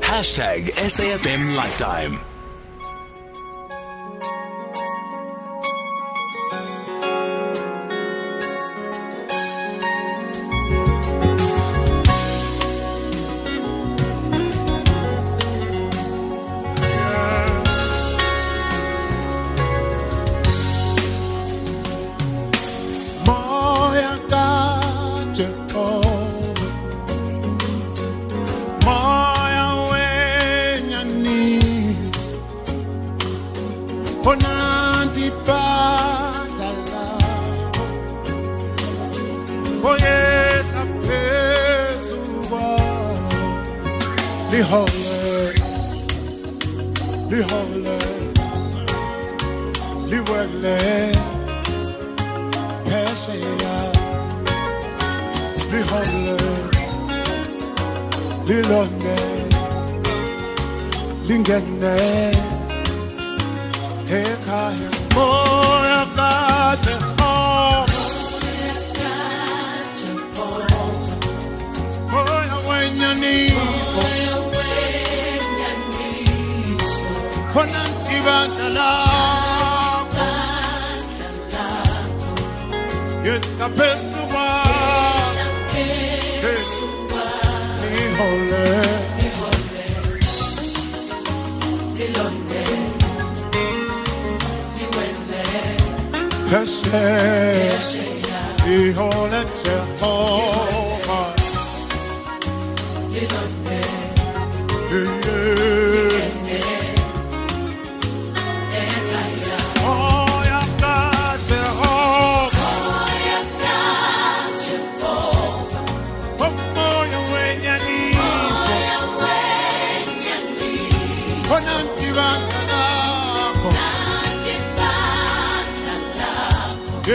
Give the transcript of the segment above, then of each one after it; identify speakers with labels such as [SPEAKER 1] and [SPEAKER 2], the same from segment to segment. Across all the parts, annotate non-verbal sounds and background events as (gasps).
[SPEAKER 1] Hashtag SAFM Lifetime.
[SPEAKER 2] Ekhaya moya kajehova moya wenyaniso yekaphezu Peshe ihole Jehova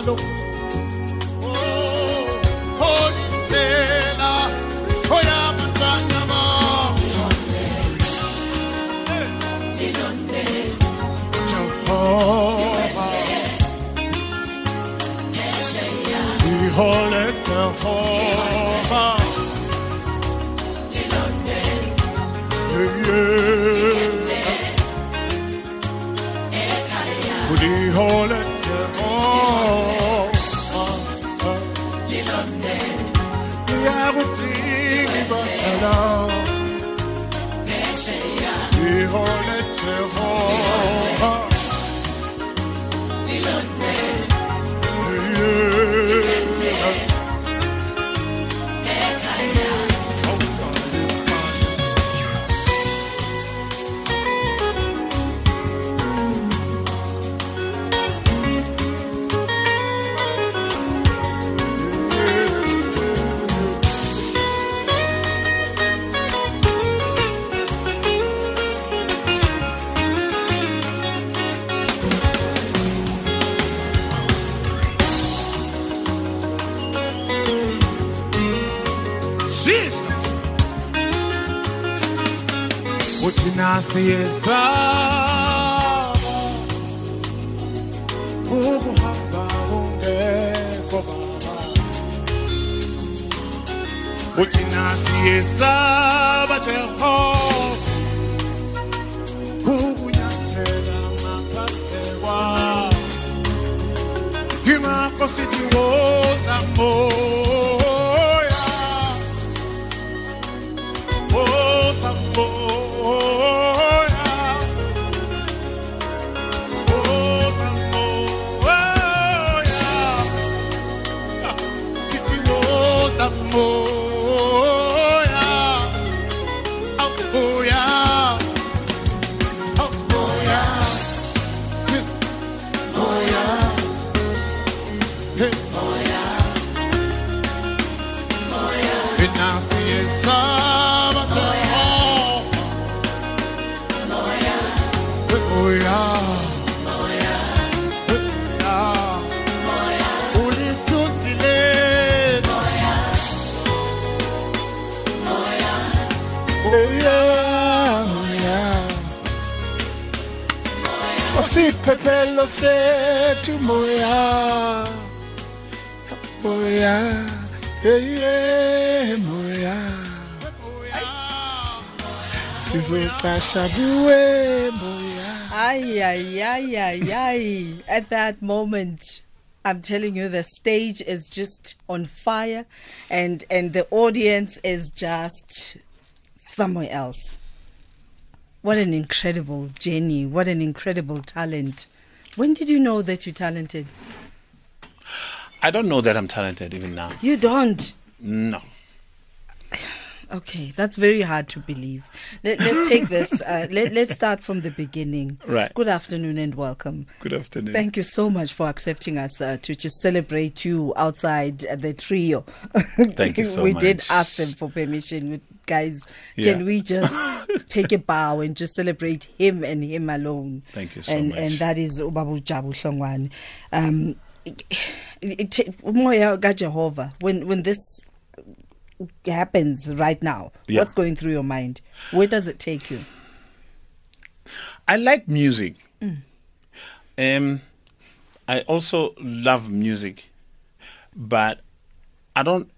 [SPEAKER 2] salo oh olindela oyabantwana babo Jehova ihole Jehova love. Nasi yesaba ukuhamba ungekho baba uthi nasi yesaba Jehova. Ukunyathela ngaphandle kwakho Kosithi woza moya Osiphephelo sethu moya moya hey moya sizoqasha kuwe moya
[SPEAKER 3] Ay, ay, ay, ay, ay. At that moment, I'm telling you, the stage is just on fire and, and the audience is just somewhere else. What an incredible journey. What an incredible talent. When did you know that you're talented?
[SPEAKER 4] I don't know that I'm talented even now.
[SPEAKER 3] You don't.
[SPEAKER 4] No.
[SPEAKER 3] Okay, that's very hard to believe. Let, let's take this. Uh, (laughs) let, let's start from the beginning.
[SPEAKER 4] Right.
[SPEAKER 3] Good afternoon and welcome.
[SPEAKER 4] Good afternoon.
[SPEAKER 3] Thank you so much for accepting us uh, to just celebrate you outside the trio.
[SPEAKER 4] Thank you (laughs) so
[SPEAKER 3] we did ask them for permission. Guys,
[SPEAKER 4] Yeah.
[SPEAKER 3] can we just (laughs) take a bow and just celebrate him and him alone?
[SPEAKER 4] Thank you so
[SPEAKER 3] and,
[SPEAKER 4] much.
[SPEAKER 3] And that is Ubabu Jabu Hlongwane. Um, Umoya kaJehova, when when this happens right now,
[SPEAKER 4] Yeah.
[SPEAKER 3] what's going through your mind? Where does it take you?
[SPEAKER 4] I like music. Um, I also love music, but I don't.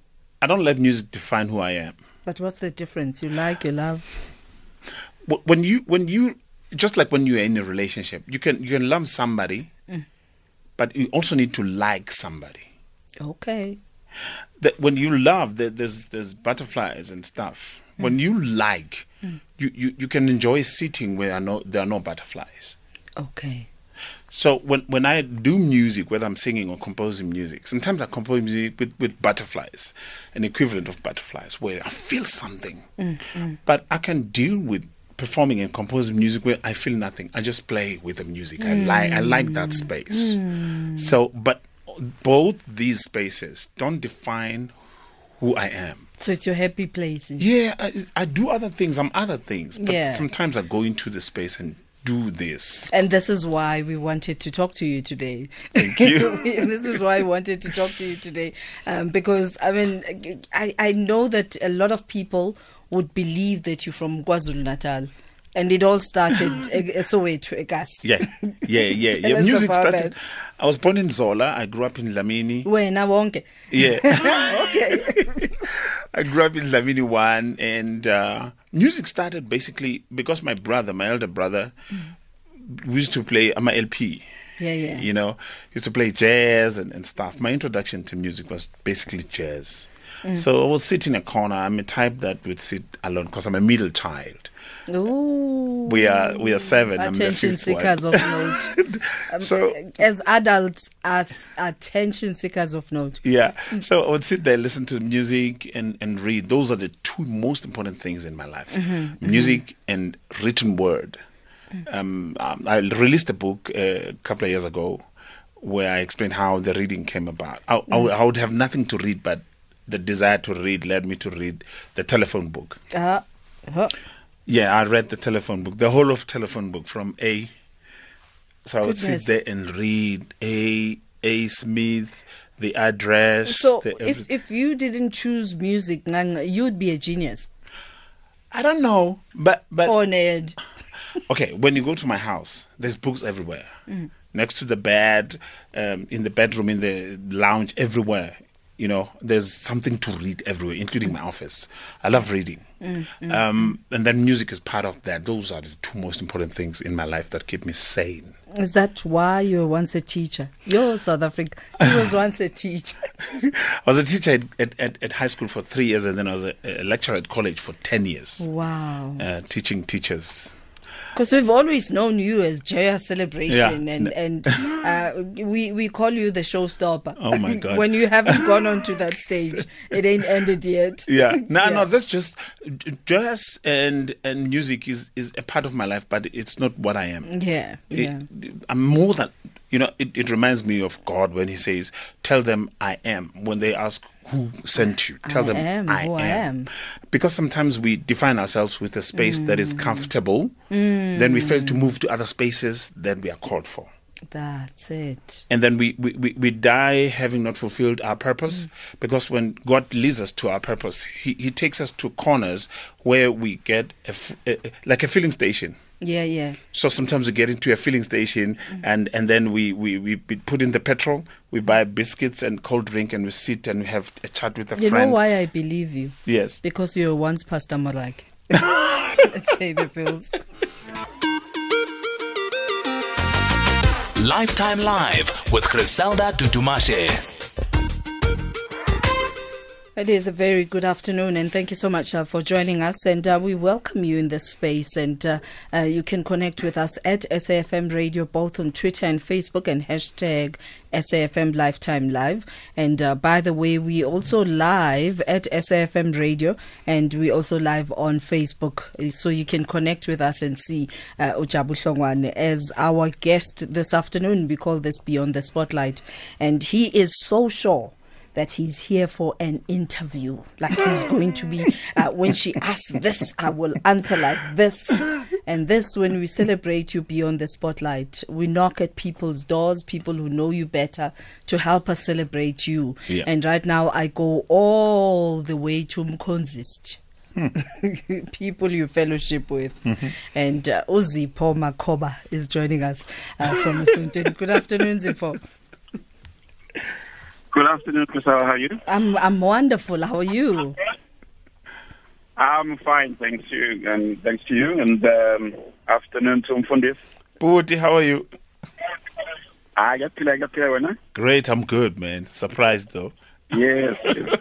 [SPEAKER 4] I don't let music define who I am.
[SPEAKER 3] But what's the difference? You like, you love.
[SPEAKER 4] When you, when you, just like when you're in a relationship, you can you can love somebody, but you also need to like somebody.
[SPEAKER 3] Okay.
[SPEAKER 4] That when you love there, there's there's butterflies and stuff. Mm. When you like mm. you, you you can enjoy sitting where are no, there are no butterflies.
[SPEAKER 3] Okay.
[SPEAKER 4] so when when i do music whether i'm singing or composing music sometimes i compose music with, with butterflies an equivalent of butterflies where i feel something. Mm, but i can deal with performing and composing music where i feel nothing. I just play with the music. I like i like that space. So but both these spaces don't define who I am.
[SPEAKER 3] So it's your happy place.
[SPEAKER 4] Yeah, I, I do other things. I'm other things, but
[SPEAKER 3] Yeah.
[SPEAKER 4] sometimes I go into the space and do this.
[SPEAKER 3] And this is why we wanted to talk to you today.
[SPEAKER 4] Thank you. (laughs)
[SPEAKER 3] this is why I wanted to talk to you today. Um, because, I mean, I, I know that a lot of people would believe that you're from KwaZulu Natal. And it all started (gasps) Soweto, Egas.
[SPEAKER 4] Yeah, (laughs) yeah, yeah,
[SPEAKER 3] Tell
[SPEAKER 4] yeah. Music started. I was born in Zola. I grew up in Lamini.
[SPEAKER 3] Wena wonke.
[SPEAKER 4] Yeah, (laughs)
[SPEAKER 3] Okay. (laughs)
[SPEAKER 4] I grew up in Lamini one, and uh, music started basically because my brother, my elder brother, we used to play. I'm a LP.
[SPEAKER 3] Yeah, yeah.
[SPEAKER 4] You know, used to play jazz and, and stuff. My introduction to music was basically jazz.
[SPEAKER 3] Mm.
[SPEAKER 4] So I would sit in a corner. I'm a type that would sit alone because I'm a middle child.
[SPEAKER 3] Ooh.
[SPEAKER 4] We are we are seven. I'm
[SPEAKER 3] Attention seekers of note. (laughs) Um,
[SPEAKER 4] So-
[SPEAKER 3] as adults, as attention seekers of note.
[SPEAKER 4] Yeah. So I would sit there, listen to music, and, and read. Those are the two most important things in my life music and written word. Um, um, I released a book uh, a couple of years ago where I explained how the reading came about. I, I, would, I would have nothing to read, but the desire to read led me to read the telephone book.
[SPEAKER 3] Uh, huh.
[SPEAKER 4] Yeah, I read the telephone book, the whole of telephone book from A. So I would
[SPEAKER 3] Goodness.
[SPEAKER 4] sit there and read A. A. Smith, the address.
[SPEAKER 3] So
[SPEAKER 4] the
[SPEAKER 3] if, if you didn't choose music, you'd be a genius.
[SPEAKER 4] I don't know, but but
[SPEAKER 3] Or (laughs)
[SPEAKER 4] okay. When you go to my house, there's books everywhere, next to the bed, um, in the bedroom, in the lounge, everywhere. You know, there's something to read everywhere, including my office. I love reading. Um, and then music is part of that. Those are the two most important things in my life that keep me sane.
[SPEAKER 3] Is that why you were once a teacher? You're South Africa. He was (laughs) once a teacher.
[SPEAKER 4] I was a teacher at, at, at, at high school for three years, and then I was a, a lecturer at college for 10 years,
[SPEAKER 3] Wow.
[SPEAKER 4] uh, teaching teachers.
[SPEAKER 3] Because we've always known you as Joyous Celebration,
[SPEAKER 4] Yeah.
[SPEAKER 3] and and uh, we we call you the showstopper.
[SPEAKER 4] Oh, my (laughs) God.
[SPEAKER 3] when you haven't gone onto that stage, it ain't ended yet. (laughs)
[SPEAKER 4] Yeah, no,
[SPEAKER 3] Yeah.
[SPEAKER 4] no, that's just jazz and and music is is a part of my life, but it's not what I am.
[SPEAKER 3] Yeah, yeah.
[SPEAKER 4] I'm more than you know. It, it reminds me of God when He says, "Tell them I am." When they ask who sent you, tell
[SPEAKER 3] I
[SPEAKER 4] them
[SPEAKER 3] am
[SPEAKER 4] I
[SPEAKER 3] who I am.
[SPEAKER 4] Because sometimes we define ourselves with a space that
[SPEAKER 3] Mm.
[SPEAKER 4] is comfortable, then we fail to move to other spaces that we are called for.
[SPEAKER 3] That's it.
[SPEAKER 4] And then we, we, we, we die having not fulfilled our purpose because when God leads us to our purpose, He, he takes us to corners where we get a- a- like a filling station.
[SPEAKER 3] Yeah, yeah.
[SPEAKER 4] So sometimes we get into a filling station mm. and, and then we, we, we we put in the petrol, we buy biscuits and cold drink and we sit and we have a chat with a
[SPEAKER 3] You
[SPEAKER 4] friend.
[SPEAKER 3] know why I believe you?
[SPEAKER 4] Yes.
[SPEAKER 3] Because you were once Pastor Morak. (laughs) (laughs) Let's pay the bills.
[SPEAKER 1] Lifetime Live with Griselda Dudumashe.
[SPEAKER 3] It is a very good afternoon, and thank you so much uh, for joining us. And uh, we welcome you in this space. And uh, uh, you can connect with us at SAFM Radio, both on Twitter and Facebook, and hashtag SAFM Lifetime Live. And uh, by the way, we also live at SAFM Radio, and we also live on Facebook, so you can connect with us and see uh, Ujabu Hlongwane as our guest this afternoon. We call this Beyond the Spotlight, and he is so sure that he's here for an interview. Like he's going to be, uh, when she asks this, I will answer like this. And this, when we celebrate you beyond the spotlight, we knock at people's doors, people who know you better, to help us celebrate you.
[SPEAKER 4] Yeah.
[SPEAKER 3] And right now, I go all the way to Mkonzist. (laughs) people you fellowship with. And uh, Uzipho Makoba is joining us uh, from Asunteni. Good afternoon, Zipho. (laughs)
[SPEAKER 5] Good afternoon, Chris. How are you?
[SPEAKER 3] I'm, I'm wonderful. How are you?
[SPEAKER 5] I'm fine, thanks you, and thanks to you. And um, afternoon to Mfundis.
[SPEAKER 4] Puti, how are you?
[SPEAKER 5] Ah, yaphila yaphila wena?
[SPEAKER 4] Great, I'm good, man. Surprised though.
[SPEAKER 5] Yes. yes.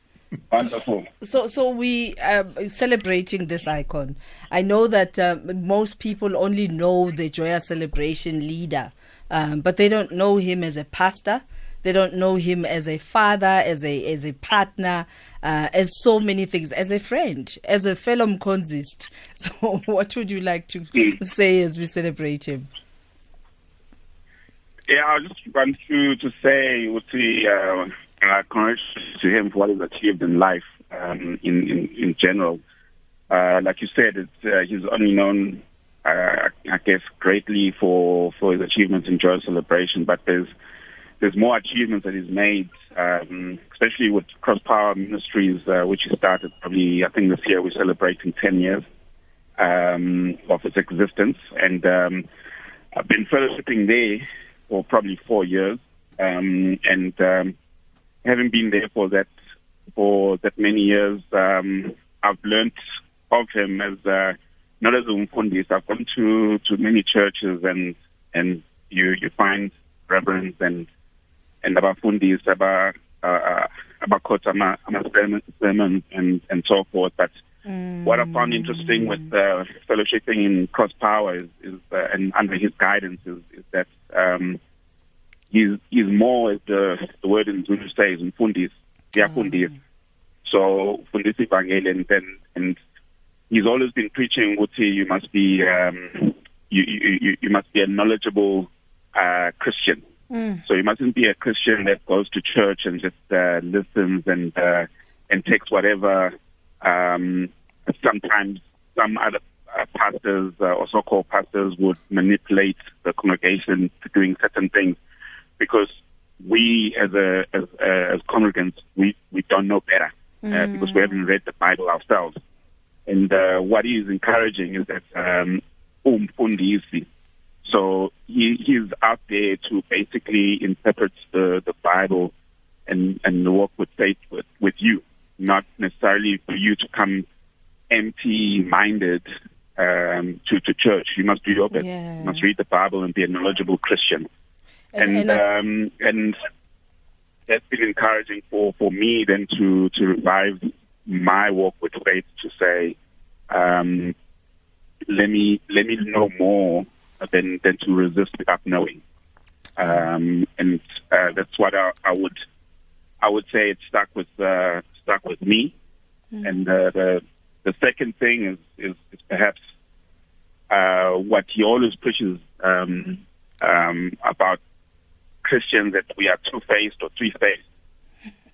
[SPEAKER 5] (laughs) Wonderful.
[SPEAKER 3] So, so we are celebrating this icon. I know that uh, most people only know the Joyous Celebration leader, um, but they don't know him as a pastor. They don't know him as a father, as a as a partner, uh, as so many things, as a friend, as a fellow Mkonzist. (laughs) So, what would you like to say as we celebrate him?
[SPEAKER 5] Yeah, I just want to to say what the uh, uh, congratulations to him for what he's achieved in life um, in, in in general. Uh, like you said, it's, uh, he's only known, uh, I guess, greatly for for his achievements in Joy Celebration, but there's there's more achievements that he's made, um, especially with Cross Power Ministries, uh, which started probably, I think this year we're celebrating 10 years um, of its existence. And um, I've been fellowshipping there for probably four years. Um, and um, having been there for that for that many years, um, I've learned of him as uh, not as a Mfundis. I've gone to, to many churches and and you you find reverends and and abafundisi aba uh, abakota ama ama sermon- sermons and and so forth. But what I found interesting with uh, fellowshipping in Cross Power is, is uh, and under his guidance is, is that um, he's he's more as the the word in Zulu says mfundisi, yafundisa. So fundisi evangelion and and he's always been preaching Uti, you must be um, you, you you you must be a knowledgeable uh, Christian. So you mustn't be a Christian that goes to church and just uh, listens and uh, and takes whatever. Um, sometimes some other uh, pastors uh, or so-called pastors would manipulate the congregation to doing certain things because we as a as, uh, as congregants we we don't know better uh, because we haven't read the Bible ourselves. And uh, what is encouraging is that um, umfundisi. So he, he's out there to basically interpret the, the Bible and and walk with faith with, with you, not necessarily for you to come empty-minded um, to to church. You must do your best.
[SPEAKER 3] Yeah.
[SPEAKER 5] You must read the Bible and be a knowledgeable Christian.
[SPEAKER 3] And-
[SPEAKER 5] And
[SPEAKER 3] and I-
[SPEAKER 5] um, and that's been encouraging for for me then to to revive my walk with faith to say, um, let me let me know more than than to resist without knowing. Um, and uh, that's what I, I would I would say it stuck with uh, stuck with me. And uh, the the second thing is is, is perhaps uh, what he always pushes um, um, about Christians that we are two faced or three faced.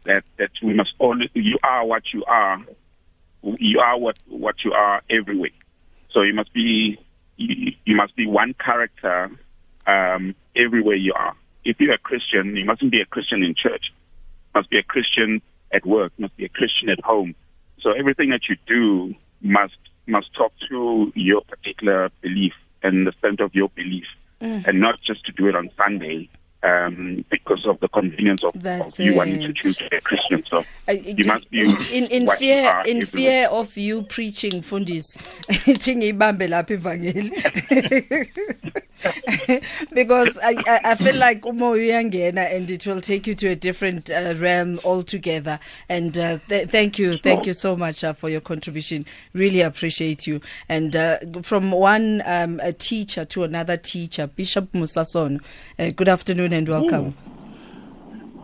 [SPEAKER 5] That that we must always you are what you are. You are what what you are everywhere. So you must be you, you must be one character um, everywhere you are. If you're a Christian, you mustn't be a Christian in church. You must be a Christian at work. You must be a Christian at home. So everything that you do must must talk to your particular belief and the center of your belief, and not just to do it on Sunday um, because of the convenience of, of you wanting to choose a Christian. So
[SPEAKER 3] Uh,
[SPEAKER 5] you must be
[SPEAKER 3] in in fear in fear of you preaching fundis ithi (laughs) ngiyibambe lapha ivangeli (laughs) because I, I I feel like umoya uyangena and it will take you to a different uh, realm altogether. And uh, th- thank you thank you so much uh, for your contribution. Really appreciate you. And uh, from one um, a teacher to another teacher Bishop Musason uh, good afternoon and welcome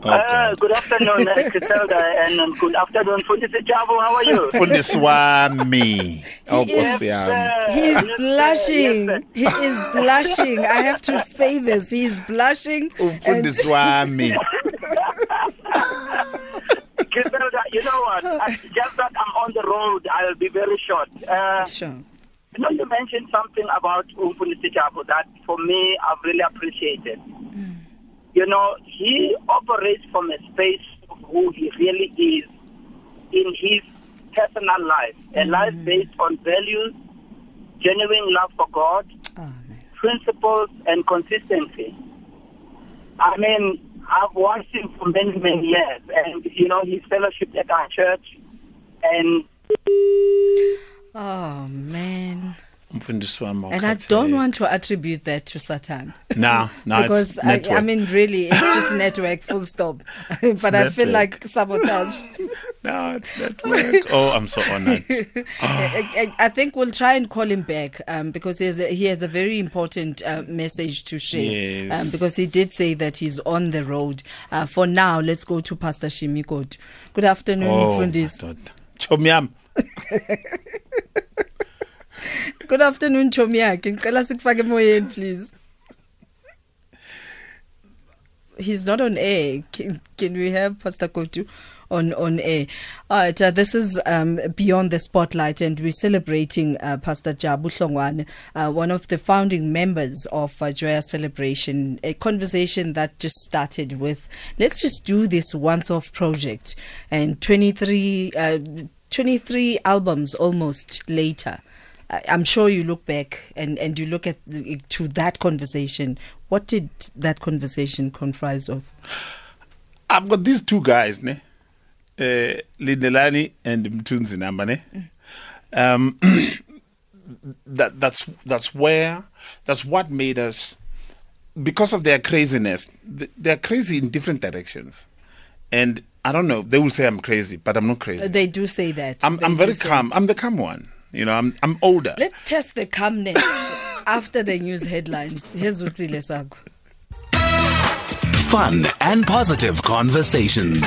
[SPEAKER 6] Uh, good afternoon, uh, Griselda, and um, good afternoon, Fundisi Jabu. How are you?
[SPEAKER 2] Mfundisi wami. Oh Nkosi yami.
[SPEAKER 6] sir.
[SPEAKER 3] He's
[SPEAKER 6] Yes,
[SPEAKER 3] blushing.
[SPEAKER 6] Yes,
[SPEAKER 3] he is blushing. I have to say this. He's blushing. and-
[SPEAKER 2] Umfundisi wami.
[SPEAKER 6] Griselda, (laughs) you know what? Just that I'm on the road, I'll be very short. Uh,
[SPEAKER 3] Sure.
[SPEAKER 6] you know, you mentioned something about Fundisi Jabu that for me, I've really appreciated. You know, he operates from a space of who he really is in his personal life, a mm. life based on values, genuine love for God, ah,
[SPEAKER 3] Amen.
[SPEAKER 6] principles and consistency. I mean, I've watched him for many, many years, and you know, he's fellowship at our church, and
[SPEAKER 3] Oh man.
[SPEAKER 2] Umfundisi wami.
[SPEAKER 3] And I don't want to attribute that to Satan.
[SPEAKER 2] No, nah, (laughs)
[SPEAKER 3] because
[SPEAKER 2] it's
[SPEAKER 3] I, I mean, really, it's just (laughs) network, full stop. (laughs) but I feel like sabotaged.
[SPEAKER 2] No, it's network. Oh, I'm so honored.
[SPEAKER 3] I, I, I think we'll try and call him back um, because he has a, he has a very important uh, message to share.
[SPEAKER 2] Yes.
[SPEAKER 3] Um, because he did say that he's on the road. Uh, for now, let's go to Pastor Shimikot. Good afternoon,
[SPEAKER 2] Oh,
[SPEAKER 3] Fundis.
[SPEAKER 2] madoda. Chomi. (laughs)
[SPEAKER 3] Good afternoon, Chomiak. Ngicela sikufake emoyeni, please. He's not on air. Can, can we have Pastor Kotu on, on air? All right, uh, this is um, Beyond the Spotlight, and we're celebrating uh, Pastor Jabu Hlongwane, uh, one of the founding members of uh, Joyous Celebration, a conversation that just started with, let's just do this once-off project. And 23, uh, 23 albums almost later. I'm sure you look back and, and you look at to that conversation. What did that conversation comprise of?
[SPEAKER 2] I've got these two guys, ne? Uh, Lindelani and Mthunzi Namba, ne? Um, (clears throat) that that's that's where that's what made us because of their craziness. They're crazy in different directions, and I don't know. They will say I'm crazy, but I'm not crazy.
[SPEAKER 3] They do say that.
[SPEAKER 2] I'm I'm very calm. I'm the calm one. You know, I'm I'm older.
[SPEAKER 3] Let's test the calmness (laughs) after the news headlines. Here's Utsile Sago.
[SPEAKER 1] Fun and positive conversations.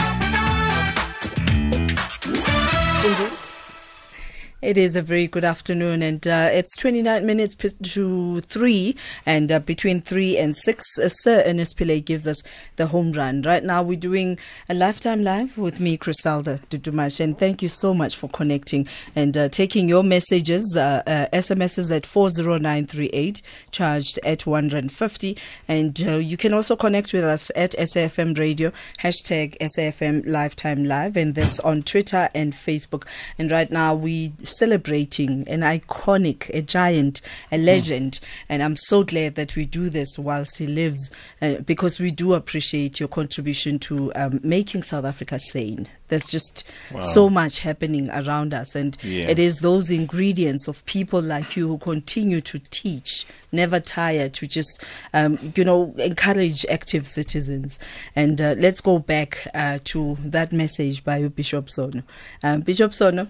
[SPEAKER 3] It is a very good afternoon, and uh, it's 29 minutes to 3, and uh, between 3 and 6, uh, Sir Ernest Pillay gives us the home run. Right now, we're doing a lifetime live with me, Griselda Dudumash, and thank you so much for connecting and uh, taking your messages, uh, uh, SMSs at 40938, charged at 150, and uh, you can also connect with us at SAFM Radio, hashtag SAFM Lifetime Live, and this on Twitter and Facebook. And right now, we celebrating an iconic, a giant, a legend, and I'm so glad that we do this whilst he lives, uh, because we do appreciate your contribution to um, making South Africa sane. There's just so much happening around us, and
[SPEAKER 2] Yeah.
[SPEAKER 3] it is those ingredients of people like you who continue to teach, never tire to just, um, you know, encourage active citizens. And uh, let's go back uh, to that message by Bishop Sono. Um, Bishop Sono,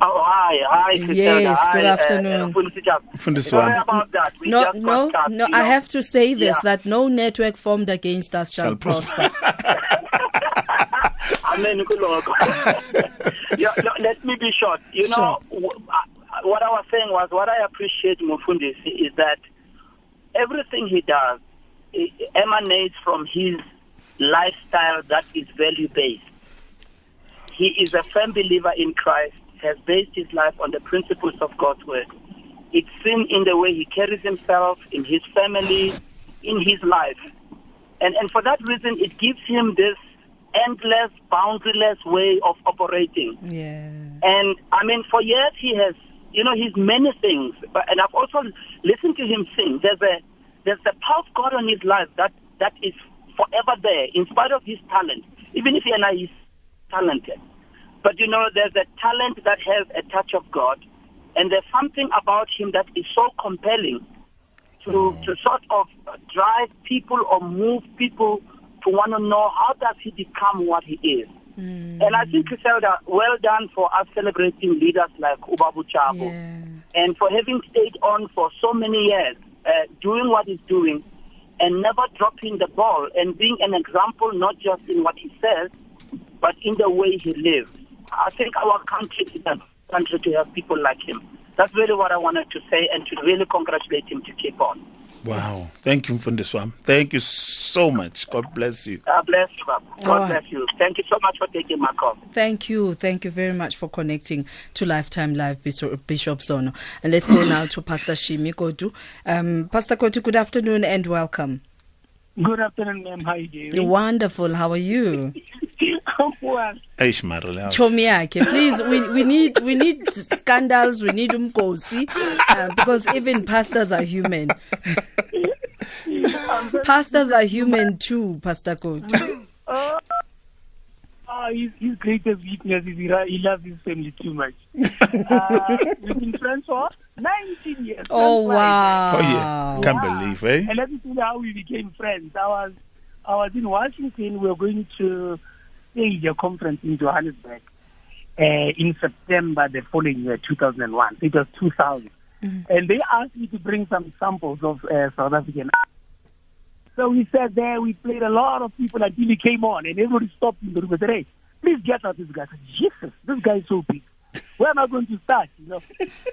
[SPEAKER 6] Oh, hi, hi, Christina.
[SPEAKER 3] Yes, good
[SPEAKER 6] uh,
[SPEAKER 3] afternoon.
[SPEAKER 6] Uh, Mfundisi Jabu.
[SPEAKER 2] Mfundisi
[SPEAKER 6] Sorry about that. We
[SPEAKER 3] no, no,
[SPEAKER 6] cut,
[SPEAKER 3] no. I
[SPEAKER 6] know.
[SPEAKER 3] have to say this:
[SPEAKER 6] Yeah.
[SPEAKER 3] that no network formed against us shall,
[SPEAKER 2] Shall prosper.
[SPEAKER 3] prosper. (laughs) (laughs)
[SPEAKER 6] Amen. (laughs) yeah, no, let me be short. You know, w- uh, what I was saying was what I appreciate Mufundisi is that everything he does emanates from his lifestyle that is value based. He is a firm believer in Christ, has based his life on the principles of God's word. It's seen in the way he carries himself, in his family, in his life. And, and for that reason, it gives him this endless, boundaryless way of operating.
[SPEAKER 3] yeah.
[SPEAKER 6] And I mean, for years he has, you know, he's many things. But and I've also listened to him sing. There's a there's the power of God on his life that that is forever there, in spite of his talent. Even if he and I is talented, but you know, there's a talent that has a touch of God, and there's something about him that is so compelling to to sort of drive people or move people to want to know how does he become what he is. And I think Griselda, well done for us celebrating leaders like Ubabu Chabo
[SPEAKER 3] Yeah.
[SPEAKER 6] and for having stayed on for so many years, uh, doing what he's doing and never dropping the ball and being an example not just in what he says, but in the way he lives. I think our country is a country to have people like him. That's really what I wanted to say and to really congratulate him to keep on.
[SPEAKER 2] Wow. Thank you, Mfundiswam. Thank you so much. God bless you.
[SPEAKER 6] God bless you, Baba. God
[SPEAKER 3] Oh.
[SPEAKER 6] bless you. Thank you so much for taking my call.
[SPEAKER 3] Thank you. Thank you very much for connecting to Lifetime Live, Bishop, Bishop Sono. And let's go now to Pastor Shimi Kodu. Um, Pastor Kotu, good afternoon and welcome.
[SPEAKER 7] Good afternoon, ma'am. How are you doing?
[SPEAKER 3] Wonderful. How are you? (laughs)
[SPEAKER 7] I'm (laughs) well.
[SPEAKER 2] Eish, Marla.
[SPEAKER 3] Chomi yakhe, please. We we need we need scandals. We need umkosi uh, because even pastors are human. (laughs) pastors are human too, Pastor Kotu.
[SPEAKER 7] Uh, (laughs) his, his greatest weakness is he, ra- he loves his family too much. uh, we've been friends for 19 years.
[SPEAKER 3] Oh
[SPEAKER 7] Friends like that.
[SPEAKER 2] Oh,
[SPEAKER 3] wow!
[SPEAKER 2] yeah. Can't believe, eh?
[SPEAKER 7] And let me tell you how we became friends. I was, I was in Washington. We were going to stage a conference in Johannesburg uh, in September the following year, 2001. It was 2000. And they asked me to bring some samples of uh, South African So we sat there, we played a lot of people until he came on, and everybody stopped in the room and said, Hey, please get out this guy. Said, Jesus, this guy is so big. Where am I going to start? You know?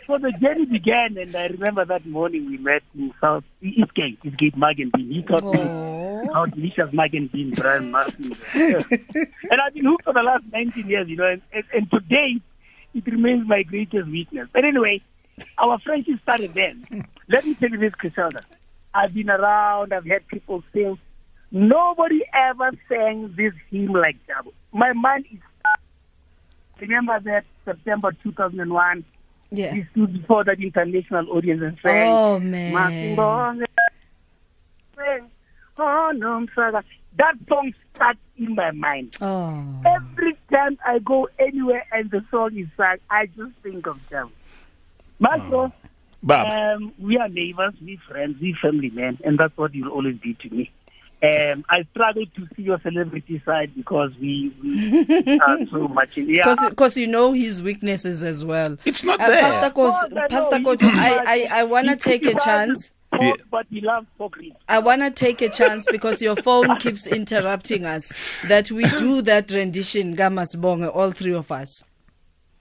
[SPEAKER 7] so the journey began, and I remember that morning we met in South Eastgate, Eastgate Mugg & Bean. He taught me. How delicious Mugg & Bean, bran muffin. (laughs) and I've been hooked for the last 19 years, you know, and, and, and today it remains my greatest weakness. But anyway, our friendship started then. Let me tell you this, Griselda. I've been around, I've had people sing. Nobody ever sang this hymn like that. My mind is. Remember that September 2001,
[SPEAKER 3] Yeah.
[SPEAKER 7] we stood before that international audience and sang.
[SPEAKER 3] Oh man.
[SPEAKER 7] Masibonge, oh, no, Msaga. That song stuck in my mind.
[SPEAKER 3] Oh.
[SPEAKER 7] Every time I go anywhere and the song is sung, I just think of them. Maestro,
[SPEAKER 2] Bob.
[SPEAKER 7] um, we are neighbors, we friends, we family, man, and that's what you'll always be to me. Um, I struggle to see your celebrity side because we, we (laughs) are so much in yeah.
[SPEAKER 3] Because you know his weaknesses as well.
[SPEAKER 2] It's not
[SPEAKER 3] Uh,
[SPEAKER 2] there.
[SPEAKER 3] Pastor Kos,
[SPEAKER 7] Oh, no,
[SPEAKER 3] Pastor
[SPEAKER 7] he-
[SPEAKER 3] I, I, I want to take a
[SPEAKER 7] loves
[SPEAKER 3] chance.
[SPEAKER 7] Talk,
[SPEAKER 2] Yeah.
[SPEAKER 7] But he loves poker.
[SPEAKER 3] I want to take a chance because your phone keeps interrupting us. That we do that rendition, Gamas Bonge, all three of us.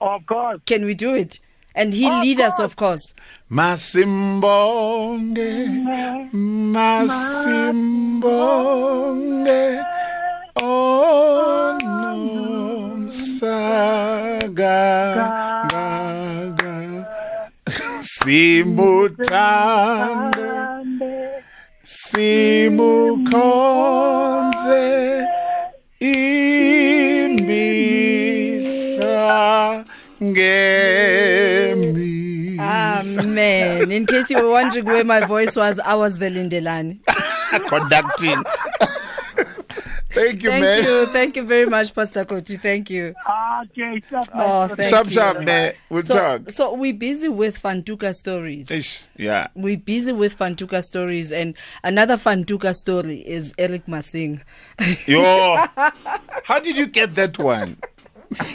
[SPEAKER 7] Of course.
[SPEAKER 3] Can we do it? And he
[SPEAKER 7] Of
[SPEAKER 3] lead us, of course.
[SPEAKER 2] Masimbonge, Masimbonge, oh no, Saga, Gaga, Simutande, Simukonze, Imbiza, ngemi
[SPEAKER 3] Ah man, in case you were wondering where my voice was, I was the Lindelani. (laughs)
[SPEAKER 2] conducting. Thank you,
[SPEAKER 3] Thank
[SPEAKER 2] man.
[SPEAKER 3] you. Thank you very much, Pastor Koti. Thank you.
[SPEAKER 7] Okay, stop.
[SPEAKER 3] Oh, thank
[SPEAKER 2] Sharp,
[SPEAKER 3] you.
[SPEAKER 2] sharp, man. We'll
[SPEAKER 3] So,
[SPEAKER 2] talk.
[SPEAKER 3] so we're busy with Fantuka stories.
[SPEAKER 2] Ish, Yeah.
[SPEAKER 3] We're busy with Fantuka stories, and another Fantuka story is Eric Masing. (laughs)
[SPEAKER 2] Yo, how did you get that one? (laughs)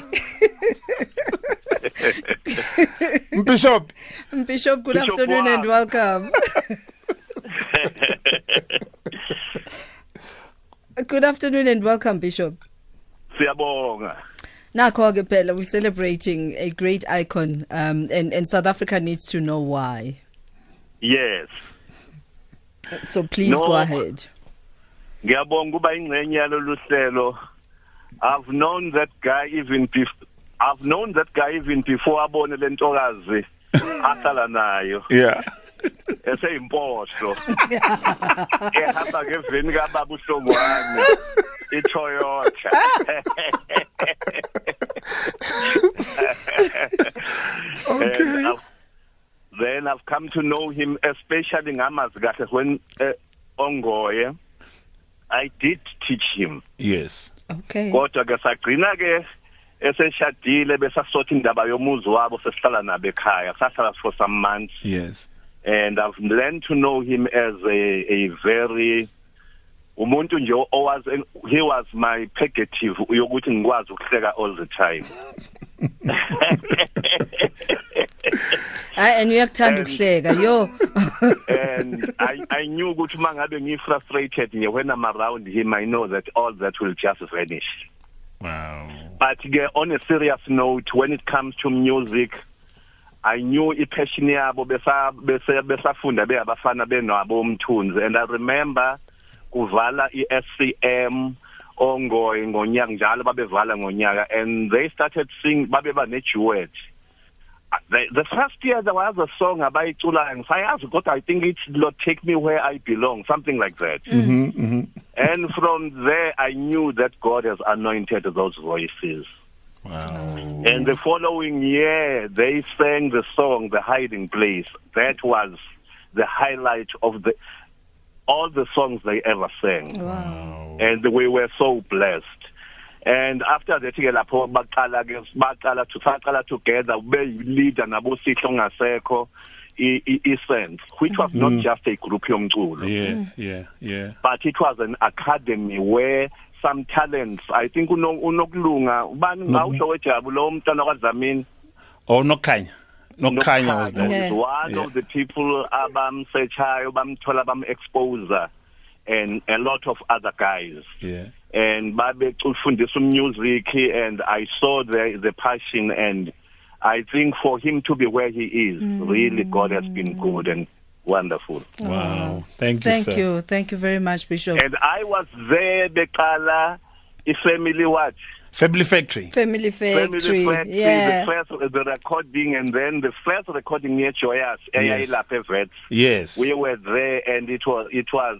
[SPEAKER 2] Bishop,
[SPEAKER 3] Bishop, good
[SPEAKER 8] Bishop,
[SPEAKER 3] afternoon
[SPEAKER 8] wow.
[SPEAKER 3] and welcome. (laughs) good afternoon and welcome, Bishop.
[SPEAKER 8] Siyabonga.
[SPEAKER 3] Nakho ke phela we're celebrating a great icon um and and South Africa needs to know why.
[SPEAKER 8] Yes.
[SPEAKER 3] So please
[SPEAKER 8] No.
[SPEAKER 3] go ahead.
[SPEAKER 8] Ngiyabonga kuba ingcenye yalolu hlelo. I've known that guy even before I've known that guy even before abone lentokazi (laughs) ahlala nayo
[SPEAKER 2] yeah. (laughs)
[SPEAKER 8] eseyimpohlo. (laughs) Ehamba ngeveni kababa uhlongwane iToyota. (laughs)
[SPEAKER 2] Okay.
[SPEAKER 8] And I've, then I've come to know him, especially ngamazi kahle when uh, ongoye. I did teach him.
[SPEAKER 2] Yes.
[SPEAKER 3] Okay.
[SPEAKER 8] Kodwa ke sagcina ke eseshadile besasotha indaba yomuzi wabo sesihlala nabo ekhaya. Sahlala for some months
[SPEAKER 2] Yes.
[SPEAKER 8] And I've learned to know him as a a very umuntu nje owas he was my purgative yokuthi ngikwazi ukuhleka all the time.
[SPEAKER 3] Hayi and uyakuthanda
[SPEAKER 8] And-
[SPEAKER 3] ukuhleka yo. (laughs)
[SPEAKER 8] and I, I knew ukuthi uma ngabe ngi-frustrated nje when I'm around him I know that all that will just vanish
[SPEAKER 2] Wow.
[SPEAKER 8] but ke on a serious note when it comes to music I knew i-passion yabo besa bese besafunda beyabafana benabo umthunzi and I remember kuvala i-SCM ongoye ngonyaka njalo babevala ngonyaka. And they started sing babe bane duet uh, the, the first year there was a song abayiculayo ngisayazi kodwa I think it's Lord take me where I belong something like that. Mm-hmm, mm-hmm. And from there I knew that God has anointed those voices
[SPEAKER 2] Wow.
[SPEAKER 8] and the following year, they sang the song "The Hiding Place." That was the highlight of the all the songs they ever sang,
[SPEAKER 3] Wow.
[SPEAKER 8] and we were so blessed. And after that, ke lapho baqala ke baqala to saqala together be leader nabo sihlo ngasekho i- i- i-sense which was not mm. just a group yomculo
[SPEAKER 2] Yeah. Yeah. Yeah.
[SPEAKER 8] but it was an academy where some talents i think uno- unokulunga ubani ngawusho wejabu lo mntwana kwazamini
[SPEAKER 2] Oh, no Kanya. No Kanya was there.
[SPEAKER 3] Yeah.
[SPEAKER 8] one
[SPEAKER 2] Yeah.
[SPEAKER 8] of the people abamsearchayo bamthola bam-exposer and a lot of other guys
[SPEAKER 2] Yeah.
[SPEAKER 8] and babefundisa music and I saw the the passion and I think for him to be where he is really God has been good and wonderful
[SPEAKER 2] Wow. Thank you,
[SPEAKER 3] Thank
[SPEAKER 2] sir.
[SPEAKER 3] you. Thank you very much, Bishop.
[SPEAKER 8] and I was there beqala ifamily what
[SPEAKER 2] Family Factory.
[SPEAKER 3] Family Factory.
[SPEAKER 8] Family Factory,
[SPEAKER 3] yeah.
[SPEAKER 8] the first uh, the recording and then the first recording near Joyous
[SPEAKER 2] Yes.
[SPEAKER 8] eyayilapha
[SPEAKER 2] Yes.
[SPEAKER 8] we were there and it was it was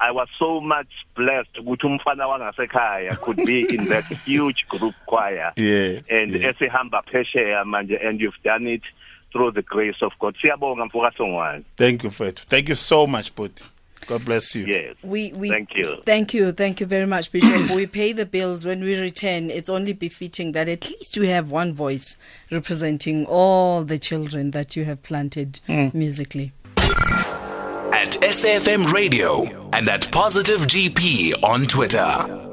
[SPEAKER 8] I was so much blessed ukuthi umfana wangasekhaya could be (laughs) in that huge group choir
[SPEAKER 2] Yes.
[SPEAKER 8] and
[SPEAKER 2] yes.
[SPEAKER 8] esihamba phesheya manje and you've done it through the grace of God siyabonga mfoka
[SPEAKER 2] Thank you, Fethu. Thank you so much, Puti. God bless you.
[SPEAKER 8] yes
[SPEAKER 3] We, we
[SPEAKER 8] Thank you.
[SPEAKER 3] Thank you. Thank you very much, Bishop. (coughs) we pay the bills when we return. It's only befitting that at least we have one voice representing all the children that you have planted hmm. musically.
[SPEAKER 1] At SAFM Radio and at Positive GP on Twitter.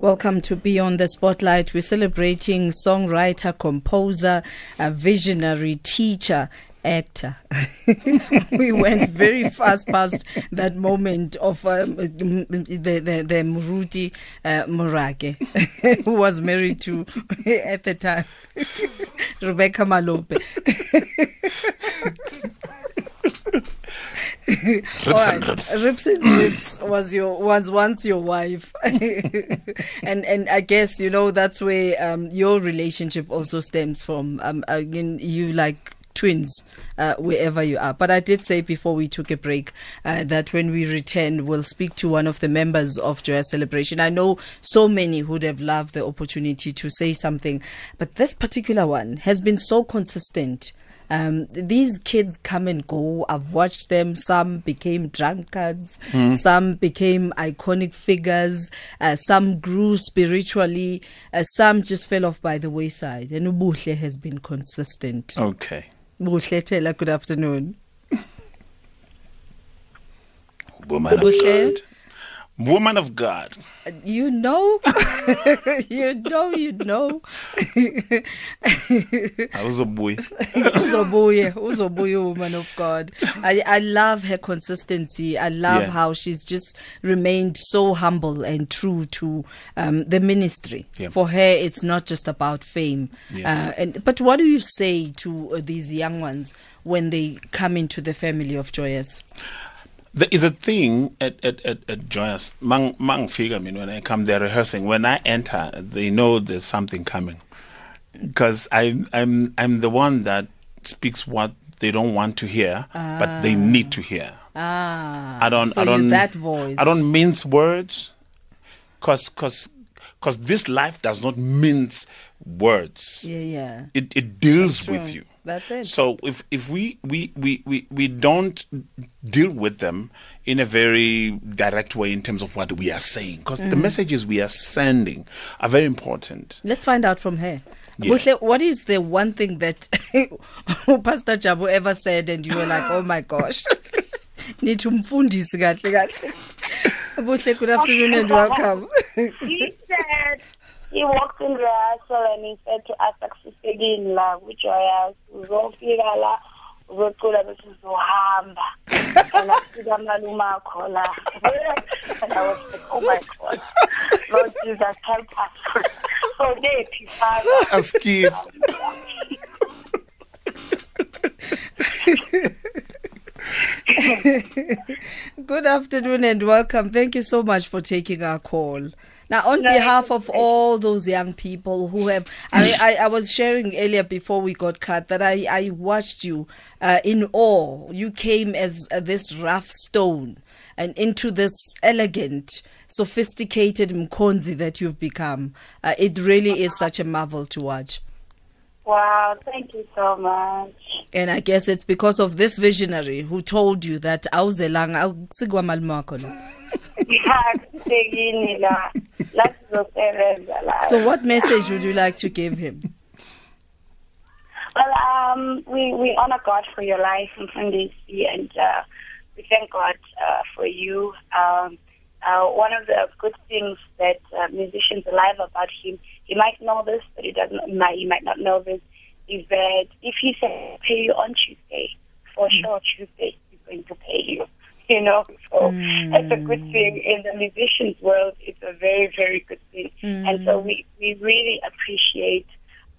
[SPEAKER 3] Welcome to Beyond the Spotlight. We're celebrating songwriter, composer, a visionary teacher, actor. (laughs) we went very fast past that moment of um, the the, the Muruti uh, Murage, (laughs) who was married to (laughs) at the time Rebecca Malope. (laughs) All right. Rips and Rips (clears throat) was your was once your wife, (laughs) and and I guess you know that's where um, your relationship also stems from. Um, again, you like twins uh, wherever you are. But I did say before we took a break uh, that when we return, we'll speak to one of the members of Joy Celebration. I know so many would have loved the opportunity to say something, but this particular one has been so consistent. Um, these kids come and go. I've watched them. Some became drunkards. Mm. Some became iconic figures. Uh, some grew spiritually. Uh, some just fell off by the wayside. And Ubuhle has been consistent.
[SPEAKER 4] Okay.
[SPEAKER 3] Buhle good afternoon. (laughs)
[SPEAKER 4] Woman of God. Woman of God.
[SPEAKER 3] You know, (laughs) you know, you know. (laughs)
[SPEAKER 4] Uzobuye.
[SPEAKER 3] Uzobuye, Uzobuye, woman of God. I, I love her consistency. I love yeah. how she's just remained so humble and true to um, the ministry. Yeah. For her, it's not just about fame. Yes. Uh, and but what do you say to uh, these young ones when they come into the family of Joyous?
[SPEAKER 4] There is a thing at, at, at, at Joyous. Mang, mang figure, I mean, when I come there rehearsing, when I enter, they know there's something coming. Because I'm, I'm, I'm the one that speaks what they don't want to hear, ah. but they ah. need to hear.
[SPEAKER 3] Ah,
[SPEAKER 4] I don't,
[SPEAKER 3] so
[SPEAKER 4] I don't,
[SPEAKER 3] that voice.
[SPEAKER 4] I don't mince words, cause, cause, cause this life does not mince words.
[SPEAKER 3] Yeah, yeah.
[SPEAKER 4] It, it deals with you.
[SPEAKER 3] That's it.
[SPEAKER 4] So if if we we, we, we, we don't deal with them in a very direct way in terms of what we are saying, because mm. the messages we are sending are very important.
[SPEAKER 3] Let's find out from her. Yeah. what is the one thing that (laughs) Pastor Jabu ever said and you were like, oh my gosh? (laughs) Need to umfundisi kahle kahle. Buhle, good afternoon and welcome.
[SPEAKER 9] he said he walked in rehearsal and he said to us akusisekini la kujoyous uzofika la uzocula bese uzohamba. And afika malume akho la and I was like oh my god. Lord Jesus help us. So nephi father.
[SPEAKER 4] Askies
[SPEAKER 3] Good afternoon and welcome. Thank you so much for taking our call. Now, on no, behalf of all those young people who have, I, (laughs) I, I, was sharing earlier before we got cut that I, I watched you uh, in awe. You came as uh, this rough stone and into this elegant, sophisticated Mkonzi that you've become. Uh, it really is such a marvel to watch.
[SPEAKER 9] Wow, thank you so much.
[SPEAKER 3] And I guess it's because of this visionary who told you that So what message would you like to give him?
[SPEAKER 9] Well, um, we, we honor God for your life in Fundisi and uh, we thank God uh, for you. Um, uh, one of the good things that uh, musicians alive about him he might know this, but he doesn't. Might, he might not know this. Is that if he says pay you on Tuesday, for mm. sure Tuesday he's going to pay you. (laughs) You know, so mm. that's a good thing in the musicians' world. It's a very, very good thing, mm. and so we we really appreciate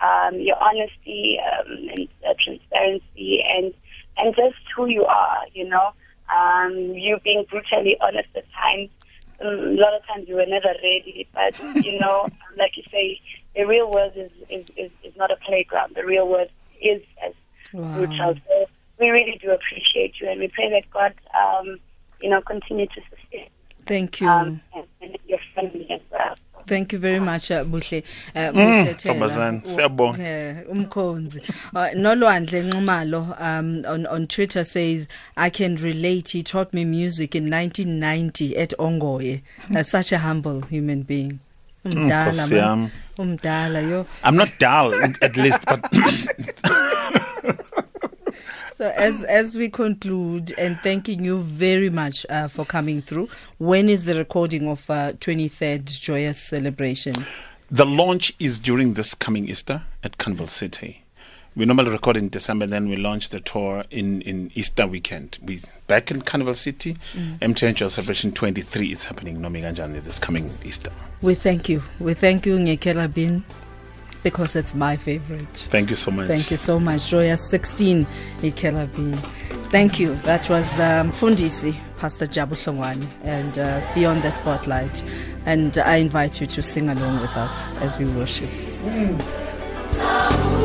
[SPEAKER 9] um, your honesty um, and uh, transparency and and just who you are. You know, um, you being brutally honest at times a lot of times you were never ready. But you know, (laughs) like you say, the real world is, is, is, is not a playground. The real world is as wow. brutal. So we really do appreciate you, and we pray that God, um, you know, continue to sustain.
[SPEAKER 3] Thank you.
[SPEAKER 9] Um, and, and your family as well.
[SPEAKER 3] Thank you very much uh, Buhle.
[SPEAKER 4] Uh, Buhle Thomasani, siyabonga.
[SPEAKER 3] Eh, umkhonzi. Uh, Nolwandle Nxumalo um on on Twitter says I can relate. He taught me music in 1990 at Ongoye. Uh, (laughs) such a humble human being.
[SPEAKER 4] Umdala.
[SPEAKER 3] Umdala yo.
[SPEAKER 4] I'm not dull at least but (laughs) (laughs)
[SPEAKER 3] So as as we conclude and thanking you very much uh, for coming through, when is the recording of uh, 23rd Joyous Celebration?
[SPEAKER 4] The launch is during this coming Easter at Carnival City. We normally record in December, then we launch the tour in, in Easter weekend. We back in Carnival City. Mm. MTN Joyous Celebration 23 is happening Nomiganjani this coming Easter.
[SPEAKER 3] We thank you. We thank you, Ngekela Bin because it's my favorite.
[SPEAKER 4] Thank you so much.
[SPEAKER 3] Thank you so much. Joya 16 Ikelabi. Thank you. That was um, Fundisi, Pastor Jabu Hlongwane, and uh, Beyond the Spotlight. And I invite you to sing along with us as we worship. Mm.